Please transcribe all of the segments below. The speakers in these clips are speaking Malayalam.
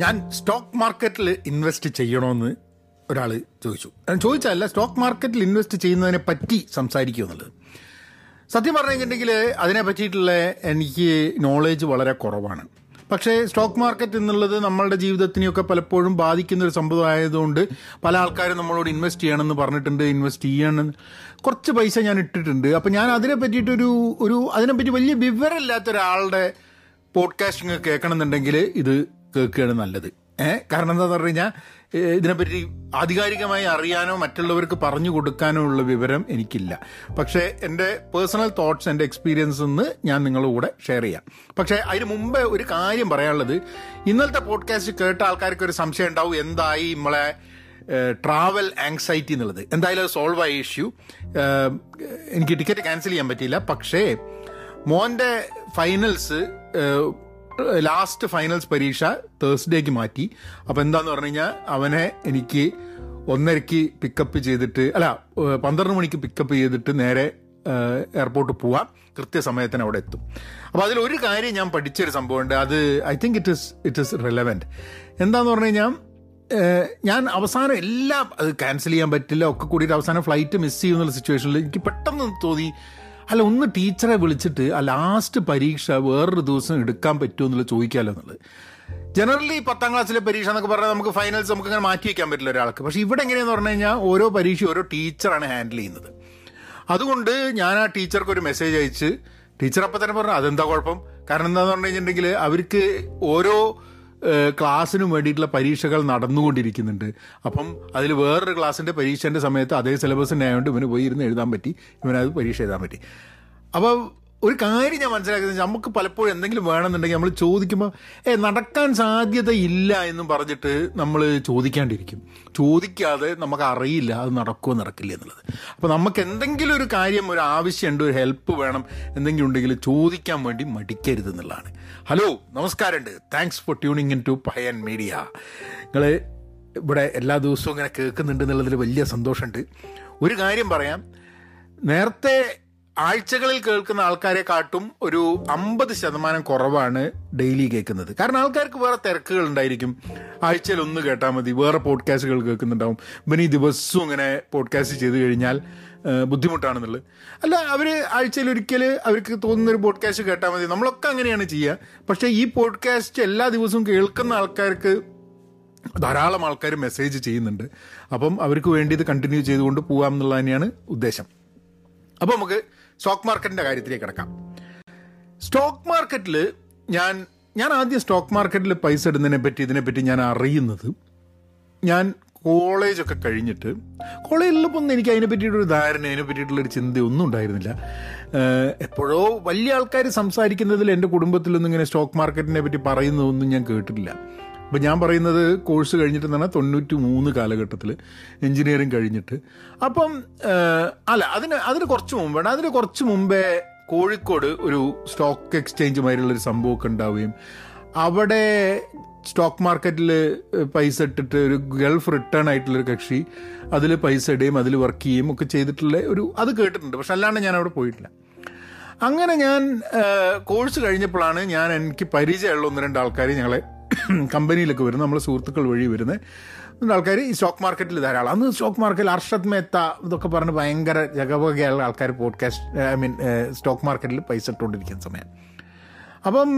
ഞാൻ സ്റ്റോക്ക് മാർക്കറ്റിൽ ഇൻവെസ്റ്റ് ചെയ്യണമെന്ന് ഒരാൾ ചോദിച്ചു. ഞാൻ ചോദിച്ചല്ല സ്റ്റോക്ക് മാർക്കറ്റിൽ ഇൻവെസ്റ്റ് ചെയ്യുന്നതിനെ പറ്റി സംസാരിക്കുക എന്നുള്ളത്. സത്യം പറഞ്ഞു കഴിഞ്ഞിട്ടുണ്ടെങ്കിൽ അതിനെ പറ്റിയിട്ടുള്ള എനിക്ക് നോളേജ് വളരെ കുറവാണ്. പക്ഷേ സ്റ്റോക്ക് മാർക്കറ്റ് എന്നുള്ളത് നമ്മളുടെ ജീവിതത്തിനെയൊക്കെ പലപ്പോഴും ബാധിക്കുന്ന ഒരു സംഭവം ആയതുകൊണ്ട് പല ആൾക്കാരും നമ്മളോട് ഇൻവെസ്റ്റ് ചെയ്യണമെന്ന് പറഞ്ഞിട്ടുണ്ട് ഇൻവെസ്റ്റ് ചെയ്യണം. കുറച്ച് പൈസ ഞാൻ ഇട്ടിട്ടുണ്ട്. അപ്പം ഞാൻ അതിനെ പറ്റിയിട്ടൊരു ഒരു അതിനെപ്പറ്റി വലിയ വിവരമില്ലാത്ത ഒരാളുടെ പോഡ്കാസ്റ്റിംഗ് കേൾക്കണമെന്നുണ്ടെങ്കിൽ ഇത് കേൾക്കുകയാണ് നല്ലത്. ഏഹ് കാരണം എന്താന്ന് പറഞ്ഞു കഴിഞ്ഞാൽ ഇതിനെപ്പറ്റി ആധികാരികമായി അറിയാനോ മറ്റുള്ളവർക്ക് പറഞ്ഞു കൊടുക്കാനോ ഉള്ള വിവരം എനിക്കില്ല. പക്ഷേ എന്റെ പേഴ്സണൽ തോട്ട്സ് എന്റെ എക്സ്പീരിയൻസ് നിന്ന് ഞാൻ നിങ്ങളുടെ കൂടെ ഷെയർ ചെയ്യാം. പക്ഷേ അതിന് മുമ്പ് ഒരു കാര്യം പറയാനുള്ളത്. ഇന്നലത്തെ പോഡ്കാസ്റ്റ് കേട്ട ആൾക്കാർക്ക് ഒരു സംശയം ഉണ്ടാവും. എന്തായി നമ്മളെ ട്രാവൽ ആങ്സൈറ്റി എന്നുള്ളത്? എന്തായാലും അത് സോൾവ് ആയ ഇഷ്യൂ എനിക്ക് ടിക്കറ്റ് ക്യാൻസൽ ചെയ്യാൻ പറ്റിയില്ല. പക്ഷേ മോന്റെ ഫൈനൽസ് ലാസ്റ്റ് ഫൈനൽസ് പരീക്ഷ തേഴ്സ്ഡേക്ക് മാറ്റി. അപ്പോൾ എന്താന്ന് പറഞ്ഞു കഴിഞ്ഞാൽ അവനെ എനിക്ക് ഒന്നരയ്ക്ക് പിക്കപ്പ് ചെയ്തിട്ട് അല്ല പന്ത്രണ്ട് മണിക്ക് പിക്കപ്പ് ചെയ്തിട്ട് നേരെ എയർപോർട്ട് പോവാം. കൃത്യസമയത്തിന് അവിടെ എത്തും. അപ്പോൾ അതിൽ ഒരു കാര്യം ഞാൻ പഠിച്ചൊരു സംഭവമുണ്ട്. അത് I think it is it is relevant എന്താന്ന് പറഞ്ഞു കഴിഞ്ഞാൽ ഞാൻ അവസാനം എല്ലാം അത് ക്യാൻസൽ ചെയ്യാൻ പറ്റില്ല. ഒക്കെ കൂടിയിട്ട് അവസാനം ഫ്ലൈറ്റ് മിസ് ചെയ്യുന്നുള്ള സിറ്റുവേഷനിൽ എനിക്ക് പെട്ടെന്ന് തോന്നി അല്ല ഒന്ന് ടീച്ചറെ വിളിച്ചിട്ട് ആ ലാസ്റ്റ് പരീക്ഷ വേറൊരു ദിവസം എടുക്കാൻ പറ്റുമോ എന്നുള്ളത് ചോദിക്കാമല്ലോ എന്നുള്ളത് ജനറലി പത്താം ക്ലാസ്സിലെ പരീക്ഷ എന്നൊക്കെ പറഞ്ഞാൽ നമുക്ക് ഫൈനൽസ് നമുക്ക് അങ്ങനെ മാറ്റി വയ്ക്കാൻ പറ്റില്ല ഒരാൾക്ക്. പക്ഷേ ഇവിടെ എങ്ങനെയാന്ന് പറഞ്ഞു കഴിഞ്ഞാൽ ഓരോ പരീക്ഷ ഓരോ ടീച്ചറാണ് ഹാൻഡിൽ ചെയ്യുന്നത്. അതുകൊണ്ട് ഞാൻ ആ ടീച്ചർക്ക് ഒരു മെസ്സേജ് അയച്ച് ടീച്ചർ അപ്പം തന്നെ പറഞ്ഞു അതെന്താ കുഴപ്പം? കാരണം എന്താന്ന് പറഞ്ഞു കഴിഞ്ഞിട്ടുണ്ടെങ്കിൽ അവർക്ക് ഓരോ ക്ലാസ്സിനും വേണ്ടിയിട്ടുള്ള പരീക്ഷകൾ നടന്നുകൊണ്ടിരിക്കുന്നുണ്ട്. അപ്പം അതിൽ വേറൊരു ക്ലാസ്സിന്റെ പരീക്ഷേന്റെ സമയത്ത് അതേ സിലബസിന്റെ ആയതുകൊണ്ട് ഇവന് പോയി ഇരുന്ന് എഴുതാൻ പറ്റി. ഇവനത് പരീക്ഷ എഴുതാൻ പറ്റി. അപ്പോൾ ഒരു കാര്യം ഞാൻ മനസ്സിലാക്കുന്നത് നമുക്ക് പലപ്പോഴും എന്തെങ്കിലും വേണമെന്നുണ്ടെങ്കിൽ നമ്മൾ ചോദിക്കുമ്പോൾ ഏ നടക്കാൻ സാധ്യത ഇല്ല എന്നും പറഞ്ഞിട്ട് നമ്മൾ ചോദിക്കാണ്ടിരിക്കും. ചോദിക്കാതെ നമുക്ക് അറിയില്ല അത് നടക്കുമോ നടക്കില്ല എന്നുള്ളത്. അപ്പോൾ നമുക്ക് എന്തെങ്കിലും ഒരു കാര്യം ഒരു ആവശ്യമുണ്ട് ഒരു ഹെൽപ്പ് വേണം എന്തെങ്കിലും ഉണ്ടെങ്കിൽ ചോദിക്കാൻ വേണ്ടി മടിക്കരുത് എന്നുള്ളതാണ്. ഹലോ നമസ്കാരമുണ്ട്. Thanks for tuning in to പയൻ media നിങ്ങൾ ഇവിടെ എല്ലാ ദിവസവും ഇങ്ങനെ കേൾക്കുന്നുണ്ട് എന്നുള്ളതിൽ വലിയ സന്തോഷമുണ്ട്. ഒരു കാര്യം പറയാം. നേരത്തെ ആഴ്ചകളിൽ കേൾക്കുന്ന ആൾക്കാരെ കാട്ടും ഒരു അമ്പത് ശതമാനം കുറവാണ് ഡെയിലി കേൾക്കുന്നത്. കാരണം ആൾക്കാർക്ക് വേറെ തിരക്കുകൾ ഉണ്ടായിരിക്കും. ആഴ്ചയിൽ ഒന്ന് കേട്ടാൽ മതി. വേറെ പോഡ്കാസ്റ്റുകൾ കേൾക്കുന്നുണ്ടാവും. പിന്നെ ഈ ദിവസവും ഇങ്ങനെ പോഡ്കാസ്റ്റ് ചെയ്ത് കഴിഞ്ഞാൽ ബുദ്ധിമുട്ടാണെന്നുള്ളത്. അല്ല അവർ ആഴ്ചയിൽ ഒരിക്കൽ അവർക്ക് തോന്നുന്ന ഒരു പോഡ്കാസ്റ്റ് കേട്ടാൽ മതി. നമ്മളൊക്കെ അങ്ങനെയാണ് ചെയ്യുക പക്ഷേ ഈ പോഡ്കാസ്റ്റ് എല്ലാ ദിവസവും കേൾക്കുന്ന ആൾക്കാർക്ക് ധാരാളം ആൾക്കാർ മെസ്സേജ് ചെയ്യുന്നുണ്ട്. അപ്പം അവർക്ക് വേണ്ടി ഇത് കണ്ടിന്യൂ ചെയ്തുകൊണ്ട് പോകാം എന്നുള്ളത് തന്നെയാണ് ഉദ്ദേശം. അപ്പോൾ നമുക്ക് സ്റ്റോക്ക് മാർക്കറ്റിന്റെ കാര്യത്തിലേക്ക് കിടക്കാം. സ്റ്റോക്ക് മാർക്കറ്റിൽ ഞാൻ ഞാൻ ആദ്യം സ്റ്റോക്ക് മാർക്കറ്റിൽ പൈസ ഇടുന്നതിനെ പറ്റി ഇതിനെപ്പറ്റി ഞാൻ അറിയുന്നത് ഞാൻ കോളേജൊക്കെ കഴിഞ്ഞിട്ട് കോളേജിലുള്ളപ്പോൾ ഒന്നും എനിക്ക് അതിനെ പറ്റിയിട്ടൊരു ധാരണ അതിനെ പറ്റിയിട്ടുള്ളൊരു ചിന്തയൊന്നും ഉണ്ടായിരുന്നില്ല. എപ്പോഴോ വലിയ ആൾക്കാർ സംസാരിക്കുന്നതിൽ എന്റെ കുടുംബത്തിലൊന്നും ഇങ്ങനെ സ്റ്റോക്ക് മാർക്കറ്റിനെ പറ്റി പറയുന്നതൊന്നും ഞാൻ കേട്ടിട്ടില്ല. അപ്പം ഞാൻ പറയുന്നത് കോഴ്സ് കഴിഞ്ഞിട്ട് തന്നെ തൊണ്ണൂറ്റി മൂന്ന് കാലഘട്ടത്തിൽ എഞ്ചിനീയറിങ് കഴിഞ്ഞിട്ട്. അപ്പം അല്ല അതിന് അതിന് കുറച്ച് മുമ്പാണ്. അതിന് കുറച്ച് മുമ്പേ കോഴിക്കോട് ഒരു സ്റ്റോക്ക് എക്സ്ചേഞ്ച് മാതിരിയുള്ളൊരു സംഭവമൊക്കെ ഉണ്ടാവുകയും അവിടെ സ്റ്റോക്ക് മാർക്കറ്റിൽ പൈസ ഇട്ടിട്ട് ഒരു ഗൾഫ് റിട്ടേൺ ആയിട്ടുള്ളൊരു കക്ഷി അതിൽ പൈസ ഇടുകയും അതിൽ വർക്ക് ചെയ്യുകയും ഒക്കെ ചെയ്തിട്ടുള്ള ഒരു അത് കേട്ടിട്ടുണ്ട്. പക്ഷെ അല്ലാണ്ട് ഞാൻ അവിടെ പോയിട്ടില്ല. അങ്ങനെ ഞാൻ കോഴ്സ് കഴിഞ്ഞപ്പോഴാണ് ഞാൻ എനിക്ക് പരിചയമുള്ള ഒന്ന് രണ്ട് ആൾക്കാർ ഞങ്ങളെ കമ്പനിയിലൊക്കെ വരുന്നത് നമ്മളെ സുഹൃത്തുക്കൾ വഴി വരുന്നത് അതുകൊണ്ട് ആൾക്കാർ ഈ സ്റ്റോക്ക് മാർക്കറ്റിൽ ധാരാളം. അന്ന് സ്റ്റോക്ക് മാർക്കറ്റിൽ അർഷദ് മേത്ത ഇതൊക്കെ പറഞ്ഞ് ഭയങ്കര ജഗവകയുള്ള ആൾക്കാർ പോഡ്കാസ്റ്റ് ഐ മീൻ സ്റ്റോക്ക് മാർക്കറ്റിൽ പൈസ ഇട്ടുകൊണ്ടിരിക്കുന്ന സമയം അപ്പം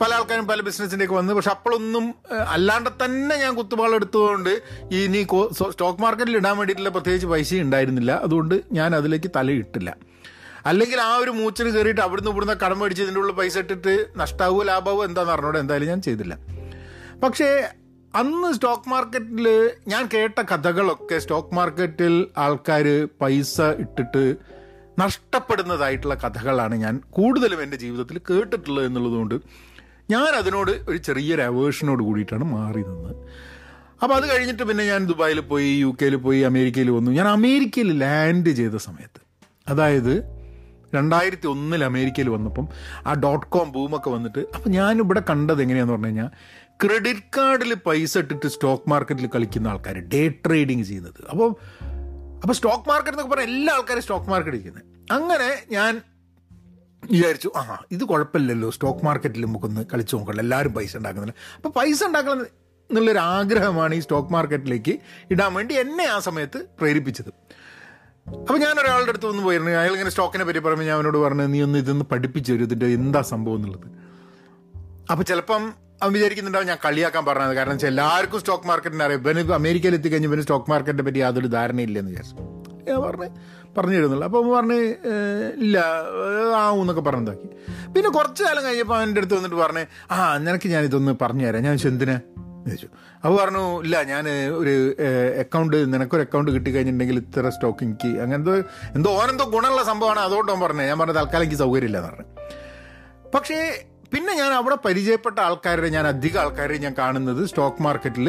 പല ആൾക്കാരും പല ബിസിനസ്സിന്റെയൊക്കെ വന്നു പക്ഷെ അപ്പോഴൊന്നും അല്ലാണ്ട് തന്നെ ഞാൻ കുത്തുപാൾ എടുത്തുകൊണ്ട് ഇനി സ്റ്റോക്ക് മാർക്കറ്റിൽ ഇടാൻ വേണ്ടിയിട്ടുള്ള പ്രത്യേകിച്ച് പൈസ ഉണ്ടായിരുന്നില്ല. അതുകൊണ്ട് ഞാൻ അതിലേക്ക് തലയിട്ടില്ല അല്ലെങ്കിൽ ആ ഒരു മൂച്ചിന് കയറിയിട്ട് അവിടുന്ന് ഇവിടുന്ന് കടം മേടിച്ച് ഇതിന്റെ ഉള്ളിൽ പൈസ ഇട്ടിട്ട് നഷ്ടാവോ ലാഭമോ എന്താണെന്ന് എന്തായാലും ഞാൻ ചെയ്തില്ല. പക്ഷേ അന്ന് സ്റ്റോക്ക് മാർക്കറ്റിൽ ഞാൻ കേട്ട കഥകളൊക്കെ സ്റ്റോക്ക് മാർക്കറ്റിൽ ആൾക്കാർ പൈസ ഇട്ടിട്ട് നഷ്ടപ്പെടുന്നതായിട്ടുള്ള കഥകളാണ് ഞാൻ കൂടുതലും എന്റെ ജീവിതത്തിൽ കേട്ടിട്ടുള്ളത് എന്നുള്ളതുകൊണ്ട് ഞാൻ അതിനോട് ഒരു ചെറിയൊരു അവേഷനോട് കൂടിയിട്ടാണ് മാറി നിന്നത് അപ്പോൾ അത് കഴിഞ്ഞിട്ട് പിന്നെ ഞാൻ ദുബായിൽ പോയി യു കെയിൽ പോയി അമേരിക്കയിൽ വന്നു. ഞാൻ അമേരിക്കയിൽ ലാൻഡ് ചെയ്ത സമയത്ത്. അതായത് രണ്ടായിരത്തി ഒന്നിൽ അമേരിക്കയിൽ വന്നപ്പം ആ ഡോട്ട് കോം ബൂമൊക്കെ വന്നിട്ട് അപ്പം ഞാനിവിടെ കണ്ടത് എങ്ങനെയാന്ന് പറഞ്ഞു കഴിഞ്ഞാൽ ക്രെഡിറ്റ് കാർഡിൽ പൈസ ഇട്ടിട്ട് സ്റ്റോക്ക് മാർക്കറ്റിൽ കളിക്കുന്ന ആൾക്കാർ ഡേ ട്രേഡിങ് ചെയ്യുന്നത്. അപ്പോൾ അപ്പോൾ സ്റ്റോക്ക് മാർക്കറ്റ് എന്നൊക്കെ പറഞ്ഞാൽ എല്ലാ ആൾക്കാരും സ്റ്റോക്ക് മാർക്കറ്റ് ഇരിക്കുന്നത് അങ്ങനെ ഞാൻ വിചാരിച്ചു ആ ഇത് കുഴപ്പമില്ലല്ലോ. സ്റ്റോക്ക് മാർക്കറ്റിൽ നമുക്കൊന്ന് കളിച്ചു നോക്കണം എല്ലാവരും പൈസ ഉണ്ടാക്കുന്നില്ല. അപ്പോൾ പൈസ ഉണ്ടാക്കണം എന്നുള്ളൊരു ആഗ്രഹമാണ് ഈ സ്റ്റോക്ക് മാർക്കറ്റിലേക്ക് ഇടാൻ വേണ്ടി എന്നെ ആ സമയത്ത് പ്രേരിപ്പിച്ചത്. അപ്പോൾ ഞാൻ ഒരാളുടെ അടുത്ത് ഒന്ന് പോയിരുന്നു. അയാൾ ഇങ്ങനെ സ്റ്റോക്കിനെ പറ്റി പറയുമ്പോൾ ഞാൻ അവനോട് പറഞ്ഞു നീ ഒന്ന് ഇതൊന്ന് പഠിപ്പിച്ചു തരും. ഇതിന്റെ എന്താ സംഭവം എന്നുള്ളത്? അപ്പോൾ ചിലപ്പം വിചാരിക്കുന്നുണ്ടാവും ഞാൻ കളിയാക്കാൻ പറഞ്ഞത്. കാരണം വെച്ചാൽ എല്ലാവർക്കും സ്റ്റോക്ക് മാർക്കറ്റിനെ അറിയാം. ഇവന് അമേരിക്കയിൽ എത്തിക്കഴിഞ്ഞ് ഇവന് സ്റ്റോക്ക് മാർക്കറ്റിനെ പറ്റി യാതൊരു ധാരണയില്ലെന്ന് വിചാരിച്ചു. ഞാൻ പറഞ്ഞ് പറഞ്ഞു തരുന്നില്ല അപ്പോൾ പറഞ്ഞ് "ഏഹ്, ഇല്ല ആവും എന്നൊക്കെ പറഞ്ഞതാക്കി. പിന്നെ കുറച്ച് കാലം കഴിഞ്ഞപ്പോൾ അവന്റെ അടുത്ത് വന്നിട്ട് പറഞ്ഞ് ആ നിനക്ക് ഞാൻ ഇതൊന്ന് പറഞ്ഞു തരാം. ഞാൻ ചോദിച്ചു എന്തിനാ? ചോദിച്ചു. അപ്പോൾ പറഞ്ഞു ഇല്ല ഞാൻ ഒരു അക്കൗണ്ട് നിനക്കൊരു അക്കൗണ്ട് കിട്ടിക്കഴിഞ്ഞിട്ടുണ്ടെങ്കിൽ ഇത്ര സ്റ്റോക്ക് എനിക്ക് അങ്ങനത്തെ എന്തോ ഓനെന്തോ ഗുണമുള്ള സംഭവമാണ്. അതുകൊണ്ടാണ് പറഞ്ഞത് ഞാൻ പറഞ്ഞത് തൽക്കാലം എനിക്ക് സൗകര്യമില്ല പറഞ്ഞു. പക്ഷേ പിന്നെ ഞാൻ അവിടെ പരിചയപ്പെട്ട ആൾക്കാരുടെ ഞാൻ അധികം ആൾക്കാരെ ഞാൻ കാണുന്നത് സ്റ്റോക്ക് മാർക്കറ്റിൽ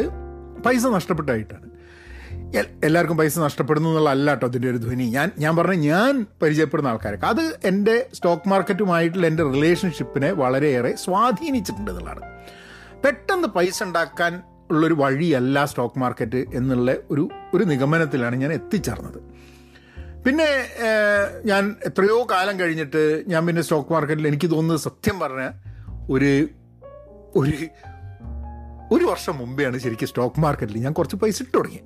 പൈസ നഷ്ടപ്പെട്ടായിട്ടാണ്. എല്ലാവർക്കും പൈസ നഷ്ടപ്പെടുന്നു എന്നുള്ള അല്ല കേട്ടോ അതിന്റെ ഒരു ധ്വനി. ഞാൻ ഞാൻ പറഞ്ഞ ഞാൻ പരിചയപ്പെടുന്ന ആൾക്കാരൊക്കെ അത് എന്റെ സ്റ്റോക്ക് മാർക്കറ്റുമായിട്ടുള്ള എന്റെ റിലേഷൻഷിപ്പിനെ വളരെയേറെ സ്വാധീനിച്ചിട്ടുണ്ട് എന്നുള്ളതാണ്. പെട്ടെന്ന് പൈസ ഉണ്ടാക്കാൻ ഉള്ളൊരു വഴിയല്ല സ്റ്റോക്ക് മാർക്കറ്റ് എന്നുള്ള ഒരു ഒരു നിഗമനത്തിലാണ് ഞാൻ എത്തിച്ചേർന്നത്. പിന്നെ ഞാൻ എത്രയോ കാലം കഴിഞ്ഞിട്ട് ഞാൻ പിന്നെ സ്റ്റോക്ക് മാർക്കറ്റിൽ എനിക്ക് തോന്നുന്നത് സത്യം പറഞ്ഞ ഒരു ഒരു ഒരു വർഷം മുമ്പെയാണ് ശരിക്കും സ്റ്റോക്ക് മാർക്കറ്റിൽ ഞാൻ കുറച്ച് പൈസ ഇട്ട് തുടങ്ങി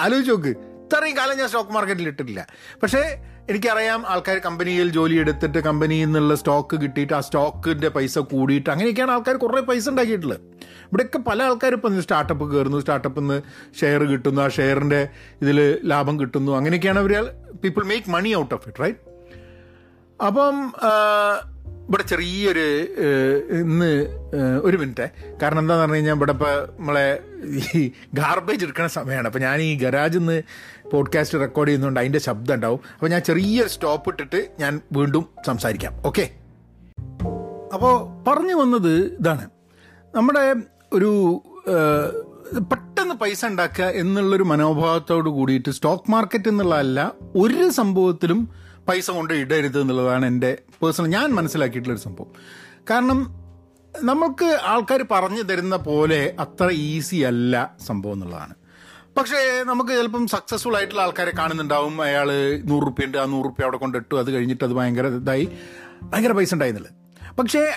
ആലോചിച്ച് നോക്ക് ഇത്രയും കാലം ഞാൻ സ്റ്റോക്ക് മാർക്കറ്റിൽ ഇട്ടിട്ടില്ല. പക്ഷേ എനിക്കറിയാം ആൾക്കാർ കമ്പനിയിൽ ജോലി എടുത്തിട്ട് കമ്പനിയിൽ നിന്നുള്ള സ്റ്റോക്ക് കിട്ടിയിട്ട് ആ സ്റ്റോക്കിന്റെ പൈസ കൂടിയിട്ട് അങ്ങനെയൊക്കെയാണ് ആൾക്കാർ കുറേ പൈസ ഉണ്ടാക്കിയിട്ടുള്ളത്. ഇവിടെയൊക്കെ പല ആൾക്കാരും ഇപ്പം സ്റ്റാർട്ടപ്പ് കയറുന്നു സ്റ്റാർട്ടപ്പിൽ നിന്ന് ഷെയർ കിട്ടുന്നു ആ ഷെയറിന്റെ ഇതിൽ ലാഭം കിട്ടുന്നു അങ്ങനെയൊക്കെയാണ് അവർ people make money out of it right അപ്പം ഇവിടെ ചെറിയൊരു ഇന്ന് ഒരു മിനിറ്റ്. കാരണം എന്താന്ന് പറഞ്ഞു കഴിഞ്ഞാൽ ഇവിടെ ഇപ്പോൾ നമ്മളെ ഈ ഗാർബേജ് എടുക്കുന്ന സമയമാണ് അപ്പോൾ ഞാൻ ഈ ഗരാജിൽ നിന്ന് പോഡ്കാസ്റ്റ് റെക്കോർഡ് ചെയ്യുന്നുണ്ട് അതിന്റെ ശബ്ദം ഉണ്ടാവും. അപ്പോൾ ഞാൻ ചെറിയൊരു സ്റ്റോപ്പ് ഇട്ടിട്ട് ഞാൻ വീണ്ടും സംസാരിക്കാം. ഓക്കെ അപ്പോൾ പറഞ്ഞു വന്നത് ഇതാണ്. നമ്മുടെ ഒരു പെട്ടെന്ന് പൈസ ഉണ്ടാക്കുക എന്നുള്ളൊരു മനോഭാവത്തോട് കൂടിയിട്ട് സ്റ്റോക്ക് മാർക്കറ്റ് എന്നുള്ളതല്ല ഒരു സംഭവത്തിലും പൈസ കൊണ്ട് ഇടരുത് എന്നുള്ളതാണ് എന്റെ പേഴ്സണൽ ഞാൻ മനസ്സിലാക്കിയിട്ടുള്ളൊരു സംഭവം. കാരണം നമുക്ക് ആൾക്കാർ പറഞ്ഞു തരുന്ന പോലെ അത്ര ഈസി അല്ല സംഭവം എന്നുള്ളതാണ്. പക്ഷേ നമുക്ക് ചിലപ്പം സക്സസ്ഫുൾ ആയിട്ടുള്ള ആൾക്കാരെ കാണുന്നുണ്ടാവും. അയാൾ നൂറ് റുപ്യ ഉണ്ട് ആ നൂറ് റുപ്യ അവിടെ കൊണ്ട് ഇട്ടു അത് കഴിഞ്ഞിട്ട് അത് ഭയങ്കര ഇതായി ഭയങ്കര പൈസ ഉണ്ടായിരുന്നില്ല പക്ഷേ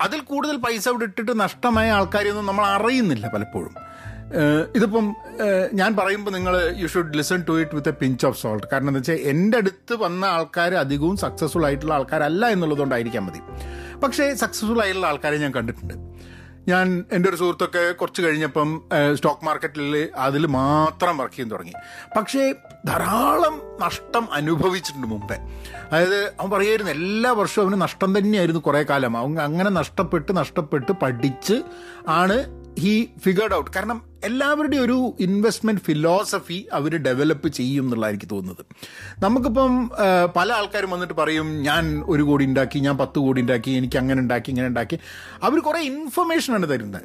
അതിൽ കൂടുതൽ പൈസ അവിടെ ഇട്ടിട്ട് നഷ്ടമായ ആൾക്കാരെയൊന്നും നമ്മൾ അറിയുന്നില്ല പലപ്പോഴും. ഇതിപ്പം ഞാൻ പറയുമ്പോൾ നിങ്ങൾ you should listen to it with a pinch of salt കാരണം എന്താ വെച്ചാൽ എന്റെ അടുത്ത് വന്ന ആൾക്കാർ അധികവും സക്സസ്ഫുൾ ആയിട്ടുള്ള ആൾക്കാരല്ല എന്നുള്ളതുകൊണ്ടായിരിക്കാം മതി. പക്ഷേ സക്സസ്ഫുൾ ആയിട്ടുള്ള ആൾക്കാരെ ഞാൻ കണ്ടിട്ടുണ്ട്. ഞാൻ എന്റെ ഒരു സുഹൃത്തൊക്കെ കുറച്ച് കഴിഞ്ഞപ്പം സ്റ്റോക്ക് മാർക്കറ്റിൽ അതിൽ മാത്രം വർക്ക് ചെയ്യാൻ തുടങ്ങി. പക്ഷേ ധാരാളം നഷ്ടം അനുഭവിച്ചിട്ടുണ്ട് മുമ്പേ. അതായത് അവൻ പറയായിരുന്നു എല്ലാ വർഷവും അവന് നഷ്ടം തന്നെയായിരുന്നു കുറേ കാലം. അവൻ അങ്ങനെ നഷ്ടപ്പെട്ട് നഷ്ടപ്പെട്ട് പഠിച്ച് ആണ് ഹീ ഫിഗർഡ് ഔട്ട് കാരണം എല്ലാവരുടെയും ഒരു ഇൻവെസ്റ്റ്മെന്റ് ഫിലോസഫി അവർ ഡെവലപ്പ് ചെയ്യും എന്നുള്ളതാണ് എനിക്ക് തോന്നുന്നത്. നമുക്കിപ്പം പല ആൾക്കാരും വന്നിട്ട് പറയും ഞാൻ ഒരു കോടി ഉണ്ടാക്കി ഞാൻ പത്ത് കോടി ഉണ്ടാക്കി എനിക്ക് അങ്ങനെ ഉണ്ടാക്കി ഇങ്ങനെ ഉണ്ടാക്കി. അവർ കുറേ ഇൻഫർമേഷനാണ് തരുന്നത്.